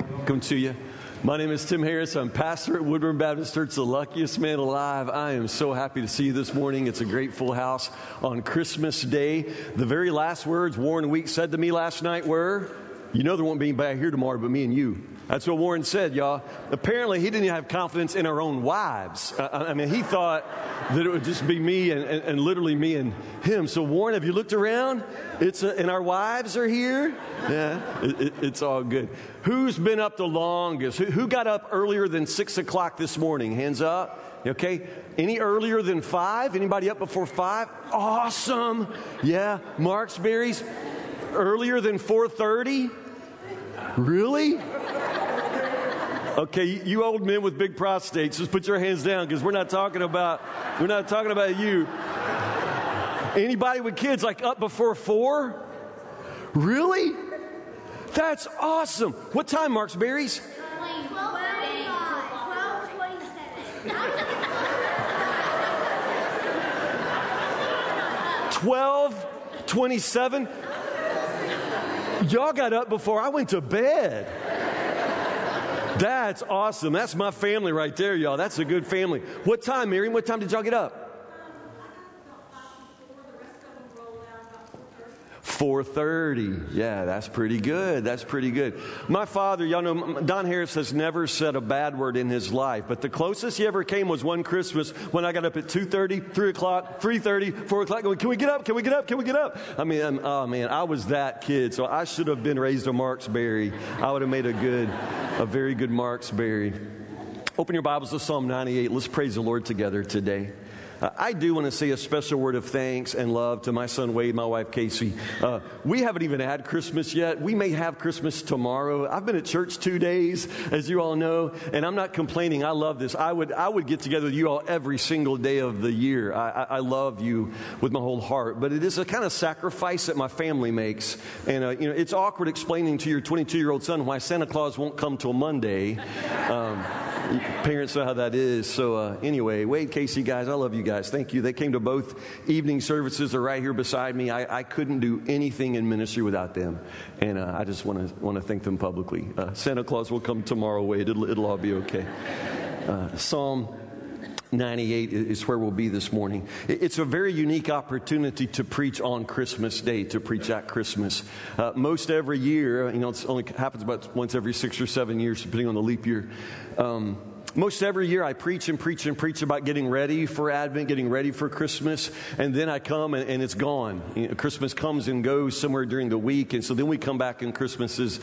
Welcome to you. My name is Tim Harris. I'm pastor at Woodburn Baptist Church, the luckiest man alive. I am so happy to see you this morning. It's a great full house on Christmas Day. The very last words Warren Week said to me last night were, You know, there won't be anybody here tomorrow but me and you. That's what Warren said, y'all. Apparently, he didn't have confidence in our own wives. Uh, uh, I, mean, he thought that it would just be me and, and, and literally me and him. So, Warren, have you looked around? It's a, and our wives are here. Yeah, it, it, it's all good. Who's been up the longest? Who, who got up earlier than six o'clock this morning? Hands up. Okay. Any earlier than five? Anybody up before five? Awesome. Yeah. Marksberries. Earlier than 4:30? Really? Okay, you old men with big prostates, just put your hands down because we're not talking about we're not talking about you. Anybody with kids like up before four? Really? That's awesome. What time, Marksberries? 12 27 y'all got up before i went to bed that's awesome. That's my family right there, y'all. That's a good family. What time, Miriam? What time did y'all get up? 4:30. Yeah, that's pretty good. That's pretty good. My father, y'all know Don Harris has never said a bad word in his life, but the closest he ever came was one Christmas when I got up at 2:30, 3 o'clock, 3:30, 4 o'clock. Going, Can we get up? Can we get up? Can we get up? I mean, I'm, oh man, I was that kid, so I should have been raised a Marksberry. I would have made a good, a very good Marksberry. Open your Bibles to Psalm 98. Let's praise the Lord together today. Uh, I do want to say a special word of thanks and love to my son Wade, my wife Casey. Uh, we haven't even had Christmas yet. We may have Christmas tomorrow. I've been at church two days, as you all know, and I'm not complaining. I love this. I would, I would get together with you all every single day of the year. I, I, I love you with my whole heart, but it is a kind of sacrifice that my family makes. And, uh, you know, it's awkward explaining to your 22 year old son why Santa Claus won't come till Monday. Um, parents know how that is. So, uh, anyway, Wade, Casey, guys, I love you guys. Thank you. They came to both evening services. They're right here beside me. I, I couldn't do anything in ministry without them. And uh, I just want to want to thank them publicly. Uh, Santa Claus will come tomorrow, Wade. It'll, it'll all be okay. Uh, Psalm 98 is where we'll be this morning. It's a very unique opportunity to preach on Christmas Day, to preach at Christmas. Uh, most every year, you know, it only happens about once every six or seven years, depending on the leap year. Um, most every year I preach and preach and preach about getting ready for Advent, getting ready for Christmas, and then I come and, and it's gone. You know, Christmas comes and goes somewhere during the week, and so then we come back and Christmas is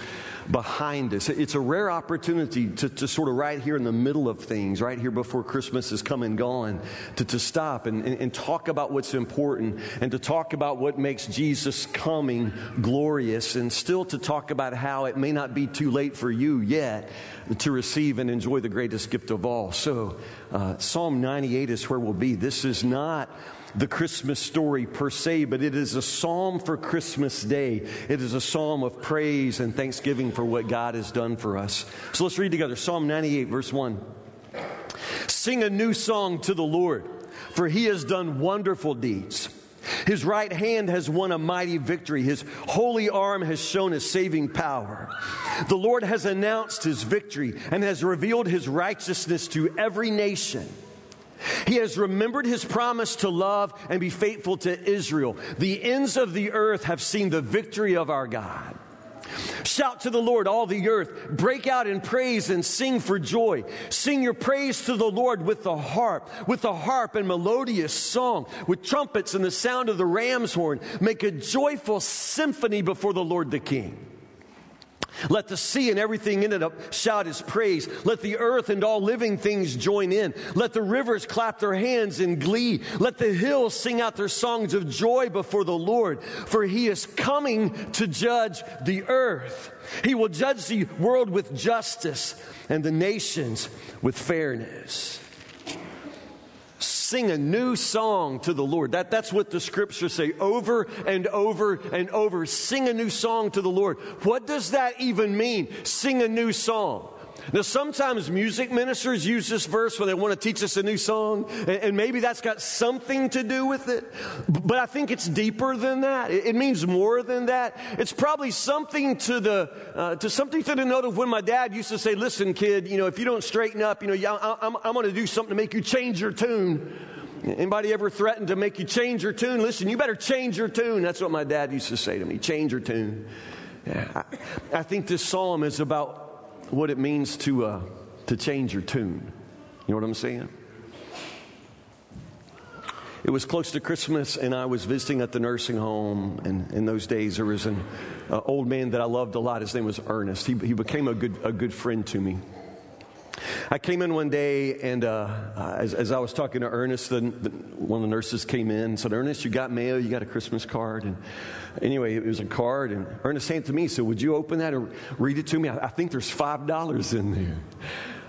behind us. It's a rare opportunity to, to sort of right here in the middle of things, right here before Christmas is come and gone, to, to stop and, and, and talk about what's important and to talk about what makes Jesus coming glorious and still to talk about how it may not be too late for you yet to receive and enjoy the greatest gift of all. So, uh, Psalm 98 is where we'll be. This is not the Christmas story per se, but it is a psalm for Christmas Day. It is a psalm of praise and thanksgiving for what God has done for us. So let's read together Psalm 98, verse 1. Sing a new song to the Lord, for he has done wonderful deeds. His right hand has won a mighty victory. His holy arm has shown a saving power. The Lord has announced his victory and has revealed his righteousness to every nation. He has remembered his promise to love and be faithful to Israel. The ends of the earth have seen the victory of our God. Shout to the Lord, all the earth. Break out in praise and sing for joy. Sing your praise to the Lord with the harp, with the harp and melodious song, with trumpets and the sound of the ram's horn. Make a joyful symphony before the Lord the King. Let the sea and everything in it shout his praise. Let the earth and all living things join in. Let the rivers clap their hands in glee. Let the hills sing out their songs of joy before the Lord, for he is coming to judge the earth. He will judge the world with justice and the nations with fairness sing a new song to the Lord. That, that's what the scriptures say over and over and over. Sing a new song to the Lord. What does that even mean? Sing a new song. Now, sometimes music ministers use this verse when they want to teach us a new song, and, maybe that's got something to do with it. But I think it's deeper than that. It, means more than that. It's probably something to the uh, to something to the note of when my dad used to say, "Listen, kid, you know, if you don't straighten up, you know, I, I'm, I'm going to do something to make you change your tune." Anybody ever threatened to make you change your tune? Listen, you better change your tune. That's what my dad used to say to me change your tune. Yeah, I, I think this psalm is about what it means to, uh, to change your tune. You know what I'm saying? It was close to Christmas, and I was visiting at the nursing home. And in those days, there was an uh, old man that I loved a lot. His name was Ernest. He, he became a good, a good friend to me. I came in one day, and uh, as, as, I was talking to Ernest, the, the, one of the nurses came in and said, Ernest, you got mail, you got a Christmas card. And anyway, it was a card, and Ernest handed it to me. So, would you open that and read it to me? I, I think there's $5 in there.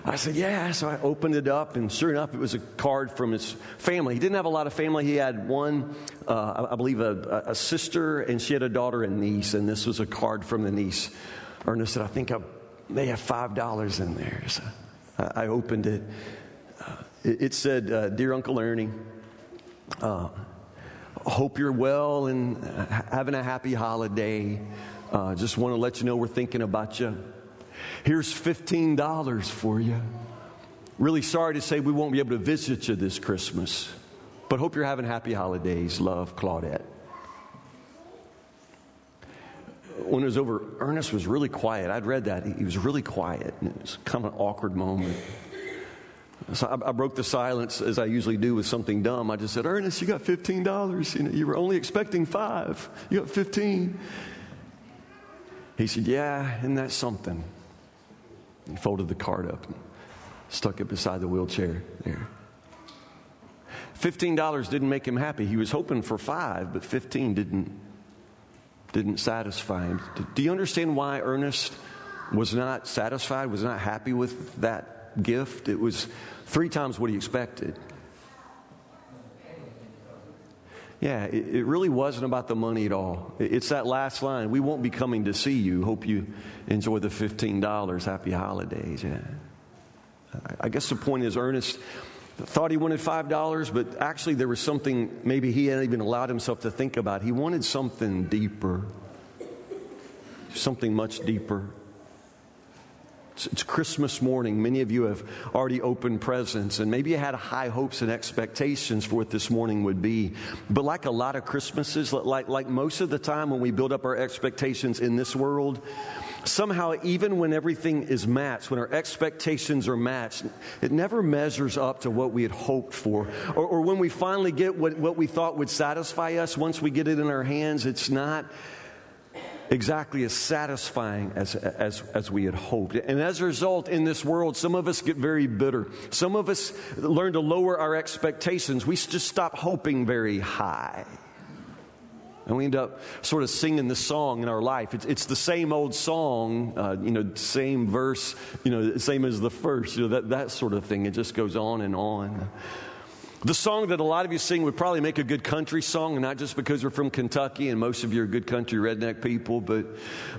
I said, Yeah. So I opened it up, and sure enough, it was a card from his family. He didn't have a lot of family. He had one, uh, I believe, a, a, sister, and she had a daughter and niece, and this was a card from the niece. Ernest said, I think I may have $5 in there. So I opened it. Uh, it, said, uh, Dear Uncle Ernie, uh, hope you're well and having a happy holiday. Just want to let you know we're thinking about you. Here's $15 for you. Really sorry to say we won't be able to visit you this Christmas, but hope you're having happy holidays. Love, Claudette. When it was over, Ernest was really quiet. I'd read that. He was really quiet. And it was kind of an awkward moment. So I, I, broke the silence as I usually do with something dumb. I just said, Ernest, you got $15. You, know, you were only expecting five. You got 15. He said, Yeah, isn't that something? He folded the card up and stuck it beside the wheelchair there. $15 didn't make him happy. He was hoping for five, but 15 didn't didn't satisfy him. Do you understand why Ernest was not satisfied, was not happy with that gift? It was three times what he expected. Yeah, it, really wasn't about the money at all. It's that last line. We won't be coming to see you. Hope you enjoy the $15. Happy holidays. Yeah. I guess the point is, Ernest thought he wanted $5, but actually there was something maybe he hadn't even allowed himself to think about. He wanted something deeper, something much deeper. It's, Christmas morning. Many of you have already opened presents, and maybe you had high hopes and expectations for what this morning would be. But like a lot of Christmases, like, like most of the time when we build up our expectations in this world, somehow, even when everything is matched, when our expectations are matched, it never measures up to what we had hoped for. Or, or when we finally get what, what we thought would satisfy us, once we get it in our hands, it's not exactly as satisfying as, as, as we had hoped. And as a result, in this world, some of us get very bitter. Some of us learn to lower our expectations. We just stop hoping very high. And we end up sort of singing the song in our life. It's, it's the same old song, uh, you know, same verse, you know, same as the first, you know, that, that sort of thing. It just goes on and on. The song that a lot of you sing would probably make a good country song, and not just because we're from Kentucky and most of you are good country redneck people, but,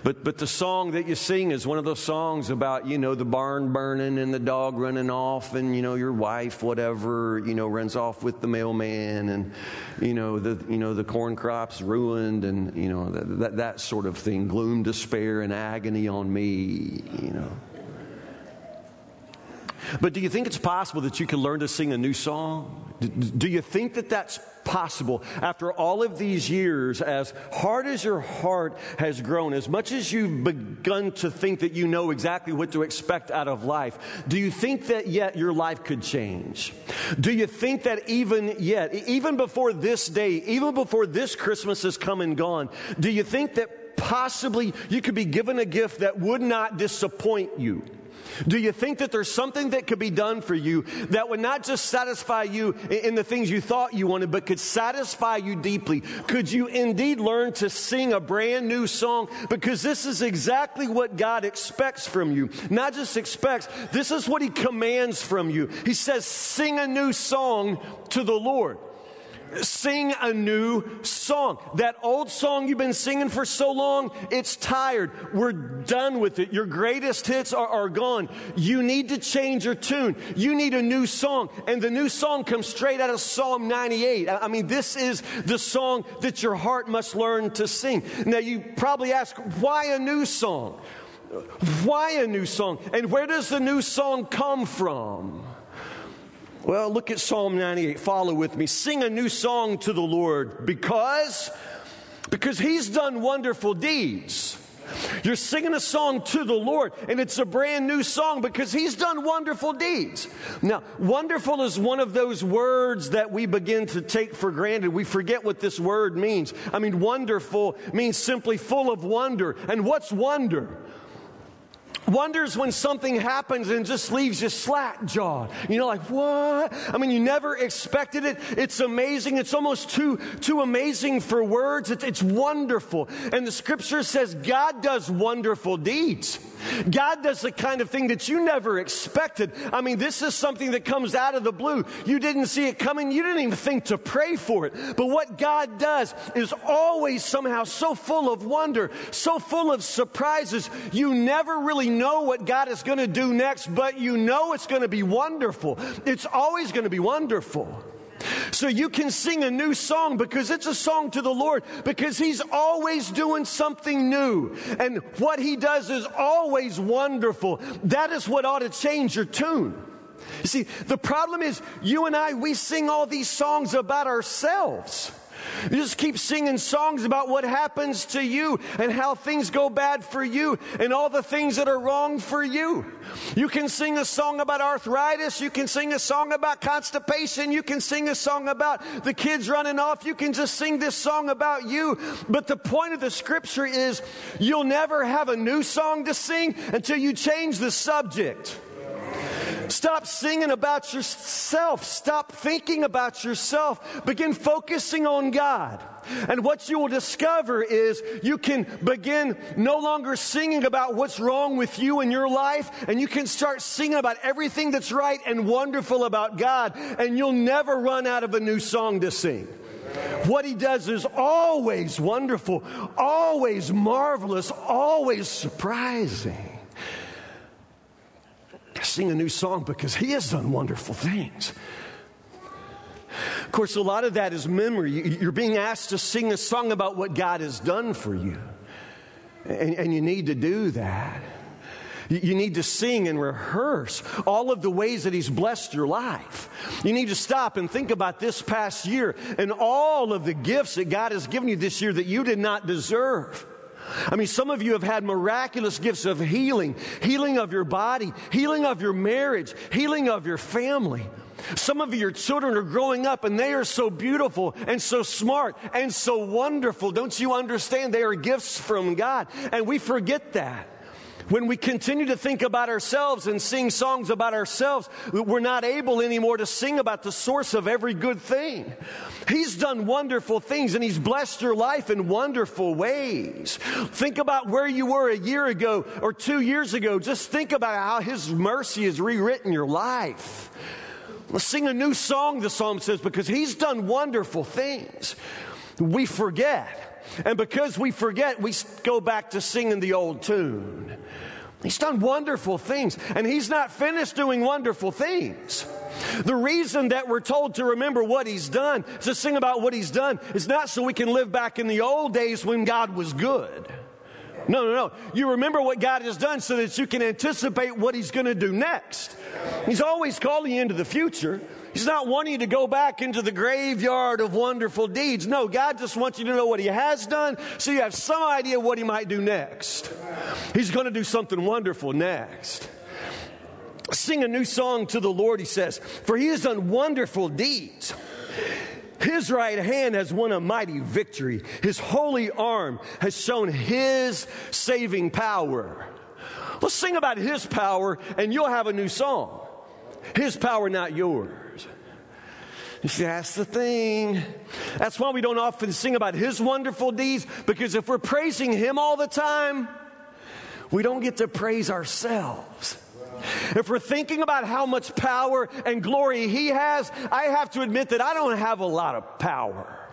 but, but the song that you sing is one of those songs about, you know, the barn burning and the dog running off and, you know, your wife, whatever, you know, runs off with the mailman and, you know, the, you know, the corn crops ruined and, you know, that, that sort of thing. Gloom, despair, and agony on me, you know. But do you think it's possible that you can learn to sing a new song? Do you think that that's possible after all of these years, as hard as your heart has grown, as much as you've begun to think that you know exactly what to expect out of life, do you think that yet your life could change? Do you think that even yet, even before this day, even before this Christmas has come and gone, do you think that possibly you could be given a gift that would not disappoint you? Do you think that there's something that could be done for you that would not just satisfy you in the things you thought you wanted, but could satisfy you deeply? Could you indeed learn to sing a brand new song? Because this is exactly what God expects from you. Not just expects, this is what He commands from you. He says, sing a new song to the Lord. Sing a new song. That old song you've been singing for so long, it's tired. We're done with it. Your greatest hits are, are, gone. You need to change your tune. You need a new song. And the new song comes straight out of Psalm 98. I mean, this is the song that your heart must learn to sing. Now, you probably ask, why a new song? Why a new song? And where does the new song come from? Well, look at Psalm 98. Follow with me. Sing a new song to the Lord because because he's done wonderful deeds. You're singing a song to the Lord, and it's a brand new song because He's done wonderful deeds. Now, wonderful is one of those words that we begin to take for granted. We forget what this word means. I mean, wonderful means simply full of wonder. And what's wonder? Wonders when something happens and just leaves you slack jawed. You know, like, what? I mean, you never expected it. It's amazing. It's almost too, too amazing for words. It's, it's wonderful. And the scripture says God does wonderful deeds. God does the kind of thing that you never expected. I mean, this is something that comes out of the blue. You didn't see it coming. You didn't even think to pray for it. But what God does is always somehow so full of wonder, so full of surprises. You never really know what God is going to do next, but you know it's going to be wonderful. It's always going to be wonderful. So you can sing a new song because it's a song to the Lord because He's always doing something new. And what He does is always wonderful. That is what ought to change your tune. You see, the problem is you and I, we sing all these songs about ourselves. You just keep singing songs about what happens to you and how things go bad for you and all the things that are wrong for you. You can sing a song about arthritis. You can sing a song about constipation. You can sing a song about the kids running off. You can just sing this song about you. But the point of the scripture is you'll never have a new song to sing until you change the subject. Stop singing about yourself. Stop thinking about yourself. Begin focusing on God. And what you will discover is you can begin no longer singing about what's wrong with you in your life, and you can start singing about everything that's right and wonderful about God, and you'll never run out of a new song to sing. What he does is always wonderful, always marvelous, always surprising sing a new song because He has done wonderful things. Of course, a lot of that is memory. You're being asked to sing a song about what God has done for you, and, and you need to do that. You need to sing and rehearse all of the ways that He's blessed your life. You need to stop and think about this past year and all of the gifts that God has given you this year that you did not deserve. I mean, some of you have had miraculous gifts of healing, healing of your body, healing of your marriage, healing of your family. Some of your children are growing up and they are so beautiful and so smart and so wonderful. Don't you understand? They are gifts from God. And we forget that. When we continue to think about ourselves and sing songs about ourselves, we're not able anymore to sing about the source of every good thing. He's done wonderful things and He's blessed your life in wonderful ways. Think about where you were a year ago or two years ago. Just think about how His mercy has rewritten your life. Let's sing a new song, the psalm says, because He's done wonderful things. We forget. And because we forget, we go back to singing the old tune. He's done wonderful things, and He's not finished doing wonderful things. The reason that we're told to remember what He's done, to sing about what He's done, is not so we can live back in the old days when God was good. No, no, no. You remember what God has done so that you can anticipate what He's going to do next. He's always calling you into the future. He's not wanting you to go back into the graveyard of wonderful deeds. No, God just wants you to know what He has done so you have some idea what He might do next. He's going to do something wonderful next. Sing a new song to the Lord, He says, for He has done wonderful deeds. His right hand has won a mighty victory. His holy arm has shown His saving power. Let's sing about His power, and you'll have a new song. His power, not yours. You see, that's the thing. That's why we don't often sing about His wonderful deeds, because if we're praising Him all the time, we don't get to praise ourselves. If we're thinking about how much power and glory He has, I have to admit that I don't have a lot of power.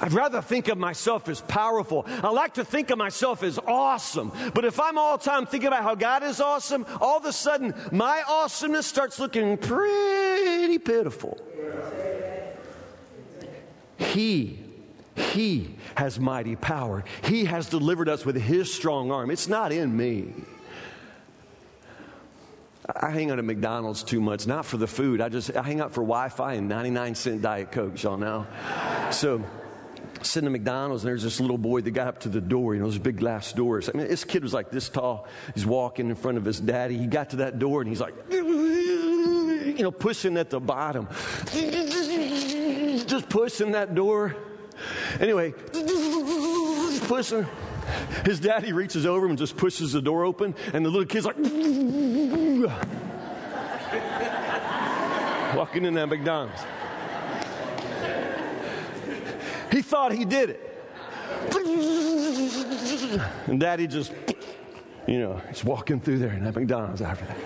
I'd rather think of myself as powerful. I like to think of myself as awesome. But if I'm all the time thinking about how God is awesome, all of a sudden my awesomeness starts looking pretty pitiful. He, He has mighty power. He has delivered us with His strong arm. It's not in me. I hang out at McDonald's too much, not for the food. I just I hang out for Wi-Fi and 99 cent Diet Coke, y'all know. So sitting at McDonald's and there's this little boy that got up to the door, you know, those big glass doors. I mean, this kid was like this tall. He's walking in front of his daddy. He got to that door and he's like, you know, pushing at the bottom. Just pushing that door. Anyway, pushing. His daddy reaches over and just pushes the door open, and the little kid's like, walking in that McDonald's. He thought he did it. And daddy just, you know, he's walking through there and that McDonald's after that.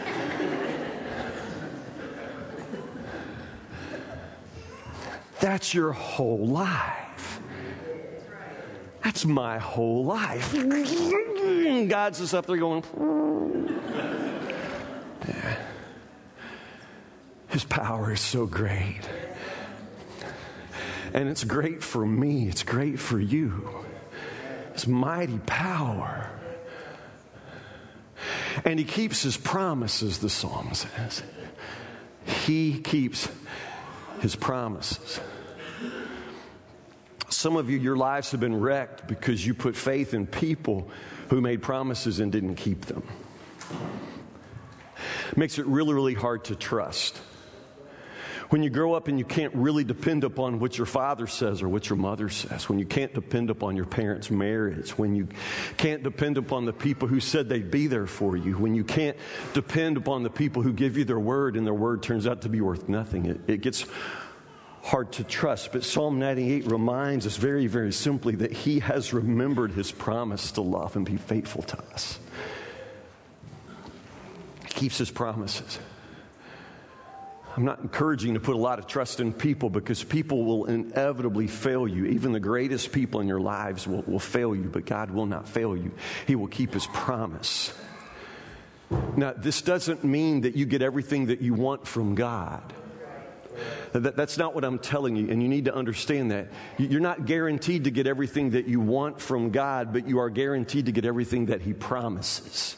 That's your whole life. That's my whole life. God's just up there going, yeah. His power is so great. And it's great for me, it's great for you. It's mighty power. And he keeps his promises, the psalm says. He keeps his promises. Some of you, your lives have been wrecked because you put faith in people who made promises and didn't keep them. Makes it really, really hard to trust. When you grow up and you can't really depend upon what your father says or what your mother says, when you can't depend upon your parents' marriage, when you can't depend upon the people who said they'd be there for you, when you can't depend upon the people who give you their word and their word turns out to be worth nothing, it, it gets hard to trust. But Psalm 98 reminds us very, very simply that He has remembered His promise to love and be faithful to us. He keeps His promises. I'm not encouraging to put a lot of trust in people because people will inevitably fail you. Even the greatest people in your lives will, will fail you, but God will not fail you. He will keep His promise. Now, this doesn't mean that you get everything that you want from God. That, that's not what I'm telling you, and you need to understand that. You're not guaranteed to get everything that you want from God, but you are guaranteed to get everything that He promises.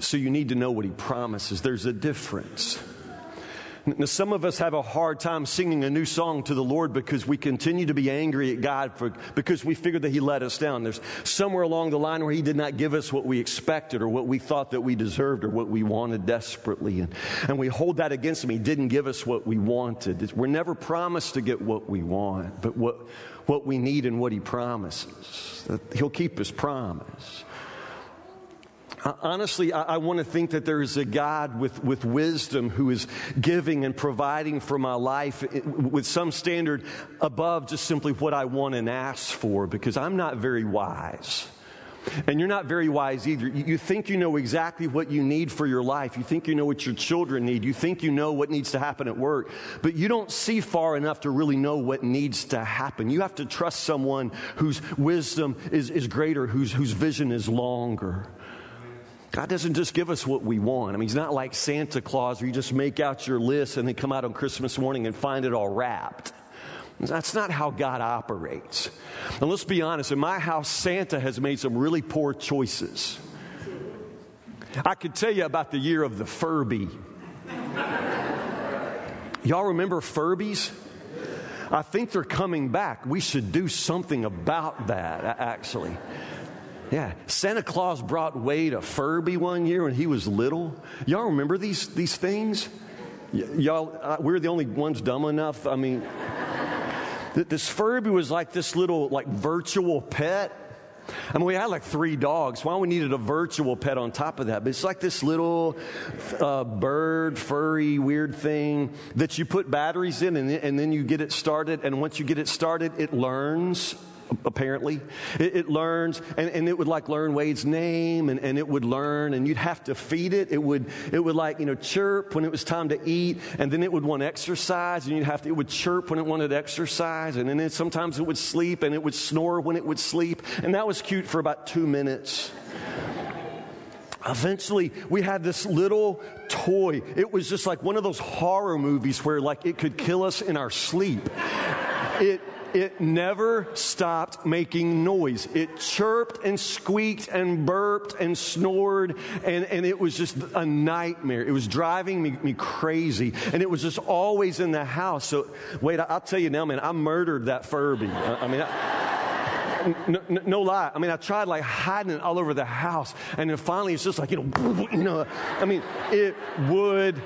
So you need to know what He promises. There's a difference. Now, some of us have a hard time singing a new song to the Lord because we continue to be angry at God for, because we figure that He let us down. There's somewhere along the line where He did not give us what we expected or what we thought that we deserved or what we wanted desperately. And, and we hold that against Him. He didn't give us what we wanted. We're never promised to get what we want, but what, what we need and what He promises. He'll keep His promise. Honestly, I, I want to think that there is a God with, with wisdom who is giving and providing for my life eh, with some standard above just simply what I want and ask for because I'm not very wise. And you're not very wise either. You think you know exactly what you need for your life. You think you know what your children need. You think you know what needs to happen at work. But you don't see far enough to really know what needs to happen. You have to trust someone whose wisdom is, is greater, whose, whose vision is longer. God doesn't just give us what we want. I mean, He's not like Santa Claus where you just make out your list and then come out on Christmas morning and find it all wrapped. That's not how God operates. And let's be honest, in my house, Santa has made some really poor choices. I could tell you about the year of the Furby. Y'all remember Furbies? I think they're coming back. We should do something about that, actually. Yeah, Santa Claus brought Wade a Furby one year when he was little. Y'all remember these these things? Y- y'all, uh, we're the only ones dumb enough. I mean, th- this Furby was like this little like virtual pet. I mean, we had like three dogs. Why we needed a virtual pet on top of that? But it's like this little uh, bird, furry, weird thing that you put batteries in, and, and then you get it started. And once you get it started, it learns apparently. It, it learns, and, and, it would like learn Wade's name, and, and it would learn, and you'd have to feed it. It would, it would like, you know, chirp when it was time to eat, and then it would want exercise, and you'd have to, it would chirp when it wanted exercise, and then it, sometimes it would sleep, and it would snore when it would sleep, and that was cute for about two minutes. Eventually, we had this little toy. It was just like one of those horror movies where like it could kill us in our sleep. It it never stopped making noise. It chirped and squeaked and burped and snored, and, and it was just a nightmare. It was driving me, me crazy, and it was just always in the house. So, Wade, I'll tell you now, man, I murdered that Furby. I, I mean, no, no, lie. I mean, I tried like hiding it all over the house, and then finally it's just like, you know, you know, I mean, it would,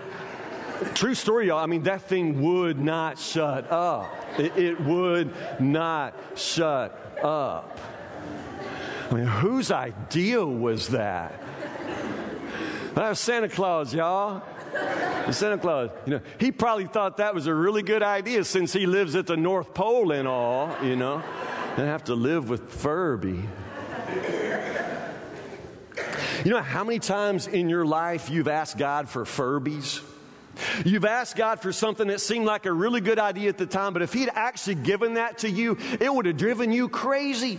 true story, y'all. I mean, that thing would not shut up. It, it would not shut up. I mean, whose idea was that? That was Santa Claus, y'all. Santa Claus, you know, he probably thought that was a really good idea since he lives at the North Pole and all, you know and have to live with Furby. You know how many times in your life you've asked God for Furbies? You've asked God for something that seemed like a really good idea at the time, but if He'd actually given that to you, it would have driven you crazy.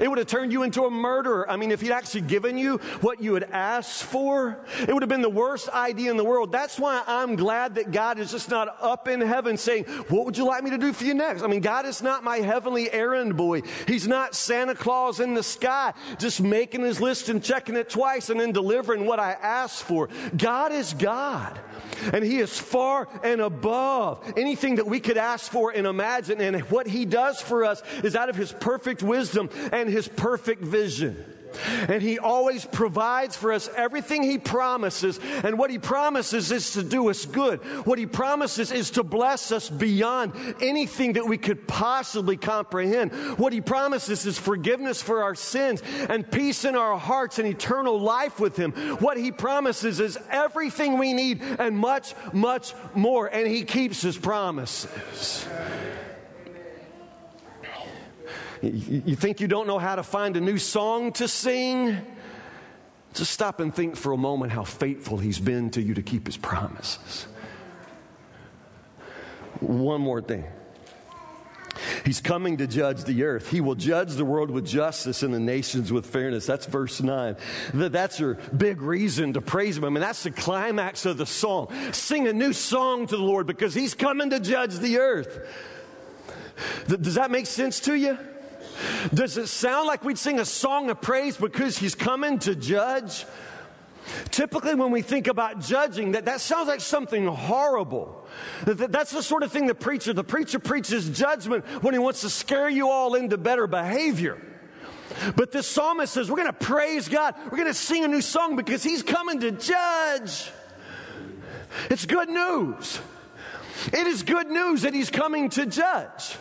It would have turned you into a murderer. I mean, if he'd actually given you what you had asked for, it would have been the worst idea in the world. That's why I'm glad that God is just not up in heaven saying, What would you like me to do for you next? I mean, God is not my heavenly errand boy. He's not Santa Claus in the sky, just making his list and checking it twice and then delivering what I asked for. God is God. And He is far and above anything that we could ask for and imagine. And what He does for us is out of His perfect wisdom and His perfect vision. And He always provides for us everything He promises. And what He promises is to do us good. What He promises is to bless us beyond anything that we could possibly comprehend. What He promises is forgiveness for our sins and peace in our hearts and eternal life with Him. What He promises is everything we need and much, much more. And He keeps His promises. You think you don't know how to find a new song to sing? Just stop and think for a moment how faithful He's been to you to keep His promises. One more thing. He's coming to judge the earth. He will judge the world with justice and the nations with fairness. That's verse 9. That's your big reason to praise Him. I mean, that's the climax of the song. Sing a new song to the Lord because He's coming to judge the earth. Does that make sense to you? Does it sound like we'd sing a song of praise because he's coming to judge? Typically, when we think about judging, that, that sounds like something horrible. That, that's the sort of thing the preacher, the preacher preaches judgment when he wants to scare you all into better behavior. But this psalmist says, we're going to praise God. We're going to sing a new song because he's coming to judge. It's good news. It is good news that he's coming to judge.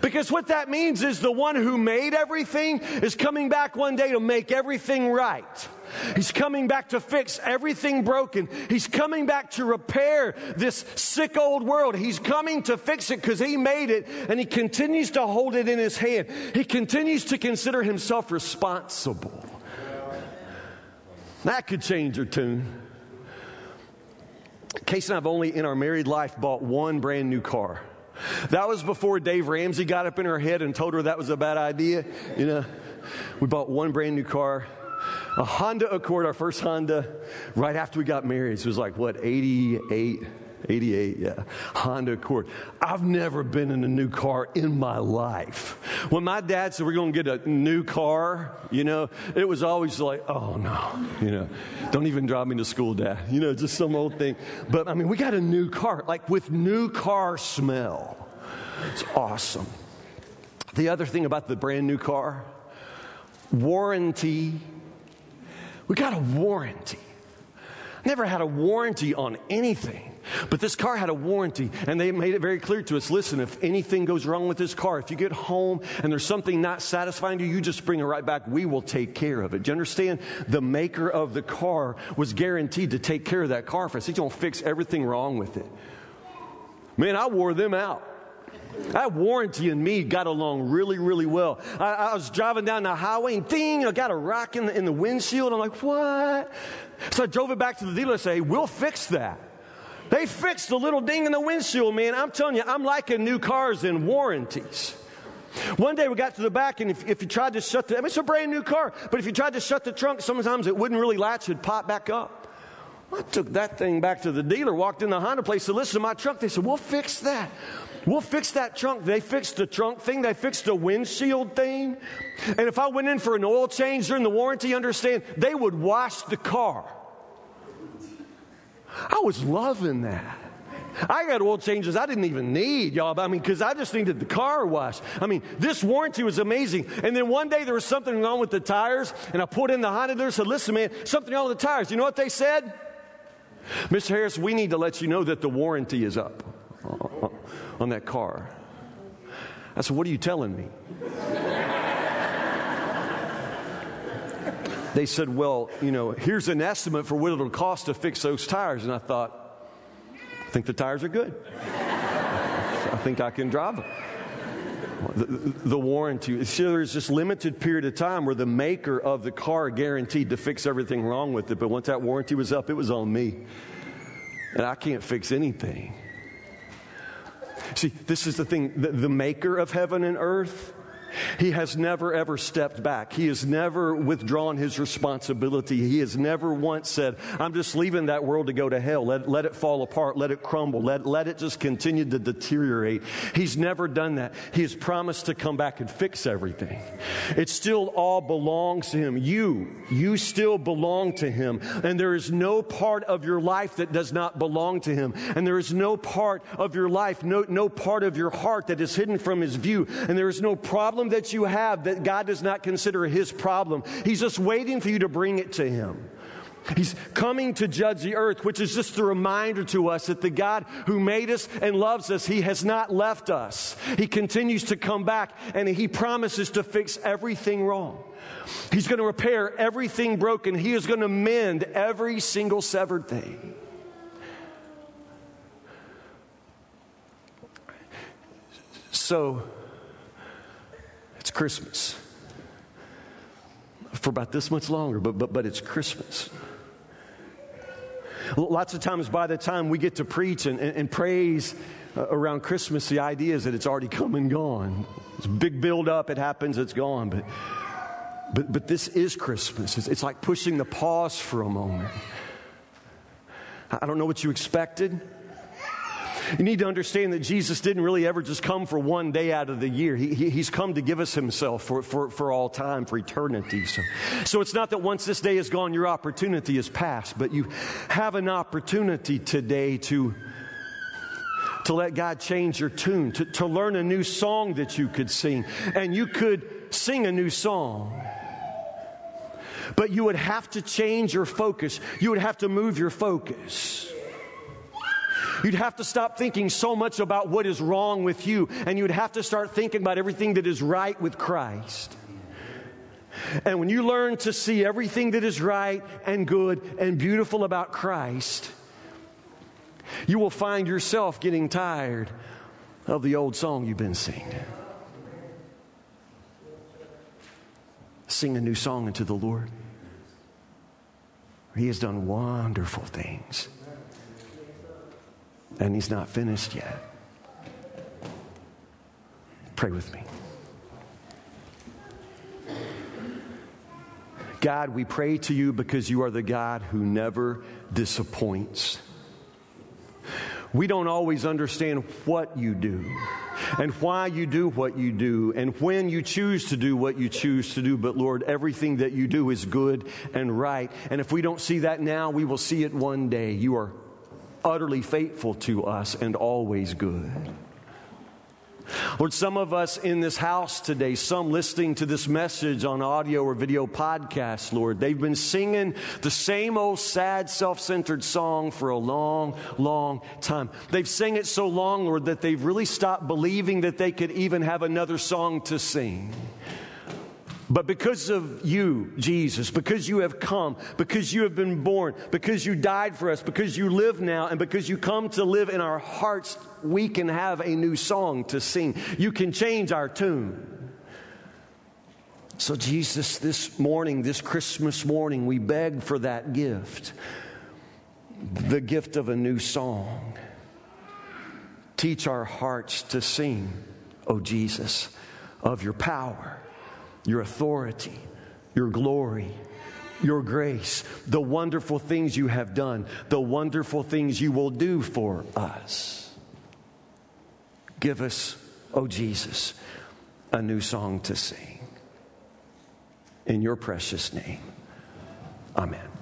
Because what that means is the one who made everything is coming back one day to make everything right. He's coming back to fix everything broken. He's coming back to repair this sick old world. He's coming to fix it because he made it and he continues to hold it in his hand. He continues to consider himself responsible. That could change your tune. Casey and I have only in our married life bought one brand new car. That was before Dave Ramsey got up in her head and told her that was a bad idea. You know, we bought one brand new car, a Honda Accord, our first Honda, right after we got married. So it was like, what, 88? 88, yeah. Honda Accord. I've never been in a new car in my life. When my dad said we're going to get a new car, you know, it was always like, oh no, you know, don't even drive me to school, dad. You know, just some old thing. But I mean, we got a new car, like with new car smell. It's awesome. The other thing about the brand new car, warranty. We got a warranty. Never had a warranty on anything. But this car had a warranty, and they made it very clear to us listen, if anything goes wrong with this car, if you get home and there's something not satisfying you, you just bring it right back. We will take care of it. Do you understand? The maker of the car was guaranteed to take care of that car for us. He's going to fix everything wrong with it. Man, I wore them out. That warranty and me got along really, really well. I, I, was driving down the highway and ding, I got a rock in the, in the windshield. I'm like, what? So I drove it back to the dealer and say, hey, we'll fix that. They fixed the little ding in the windshield, man. I'm telling you, I'm liking new cars and warranties. One day we got to the back, and if, if you tried to shut the, I mean, it's a brand new car, but if you tried to shut the trunk, sometimes it wouldn't really latch, it'd pop back up. I took that thing back to the dealer, walked in the Honda place, said, listen to my trunk. They said, we'll fix that. We'll fix that trunk. They fixed the trunk thing. They fixed the windshield thing. And if I went in for an oil change during the warranty, understand, they would wash the car. I was loving that. I got oil changes I didn't even need, y'all. I mean, because I just needed the car wash. I mean, this warranty was amazing. And then one day there was something wrong with the tires, and I put in the Honda dealer and said, Listen, man, something wrong with the tires. You know what they said? Mr. Harris, we need to let you know that the warranty is up on that car. I said, What are you telling me? They said, Well, you know, here's an estimate for what it'll cost to fix those tires. And I thought, I think the tires are good. I think I can drive them. The, the, warranty. So there's this limited period of time where the maker of the car guaranteed to fix everything wrong with it. But once that warranty was up, it was on me. And I can't fix anything. See, this is the thing the, the maker of heaven and earth he has never ever stepped back. He has never withdrawn his responsibility. He has never once said, I'm just leaving that world to go to hell. Let, let it fall apart. Let it crumble. Let, let it just continue to deteriorate. He's never done that. He has promised to come back and fix everything. It still all belongs to him. You, you still belong to him. And there is no part of your life that does not belong to him. And there is no part of your life, no, no part of your heart that is hidden from his view. And there is no problem problem that you have that God does not consider his problem. He's just waiting for you to bring it to him. He's coming to judge the earth, which is just a reminder to us that the God who made us and loves us, He has not left us. He continues to come back and He promises to fix everything wrong. He's going to repair everything broken. He is going to mend every single severed thing. So, it's Christmas. For about this much longer, but, but, but it's Christmas. Lots of times, by the time we get to preach and, and, and praise uh, around Christmas, the idea is that it's already come and gone. It's big build up, it happens, it's gone. But, but, but this is Christmas. It's, it's like pushing the pause for a moment. I don't know what you expected. You need to understand that Jesus didn't really ever just come for one day out of the year. He, he, he's come to give us himself for, for, for all time, for eternity. So, so it's not that once this day is gone, your opportunity is past, but you have an opportunity today to, to let God change your tune, to, to learn a new song that you could sing. And you could sing a new song. But you would have to change your focus. You would have to move your focus. You'd have to stop thinking so much about what is wrong with you, and you'd have to start thinking about everything that is right with Christ. And when you learn to see everything that is right and good and beautiful about Christ, you will find yourself getting tired of the old song you've been singing. Sing a new song unto the Lord. He has done wonderful things and he's not finished yet. Pray with me. God, we pray to you because you are the God who never disappoints. We don't always understand what you do and why you do what you do and when you choose to do what you choose to do. But Lord, everything that you do is good and right. And if we don't see that now, we will see it one day. You are utterly faithful to us and always good. Lord, some of us in this house today, some listening to this message on audio or video podcast, Lord, they've been singing the same old sad, self centered song for a long, long time. They've sang it so long, Lord, that they've really stopped believing that they could even have another song to sing. But because of you, Jesus, because you have come, because you have been born, because you died for us, because you live now, and because you come to live in our hearts, we can have a new song to sing. You can change our tune. So, Jesus, this morning, this Christmas morning, we beg for that gift the gift of a new song. Teach our hearts to sing, oh Jesus, of your power your authority, your glory, your grace, the wonderful things you have done, the wonderful things you will do for us. Give us, oh Jesus, a new song to sing. In your precious name, amen.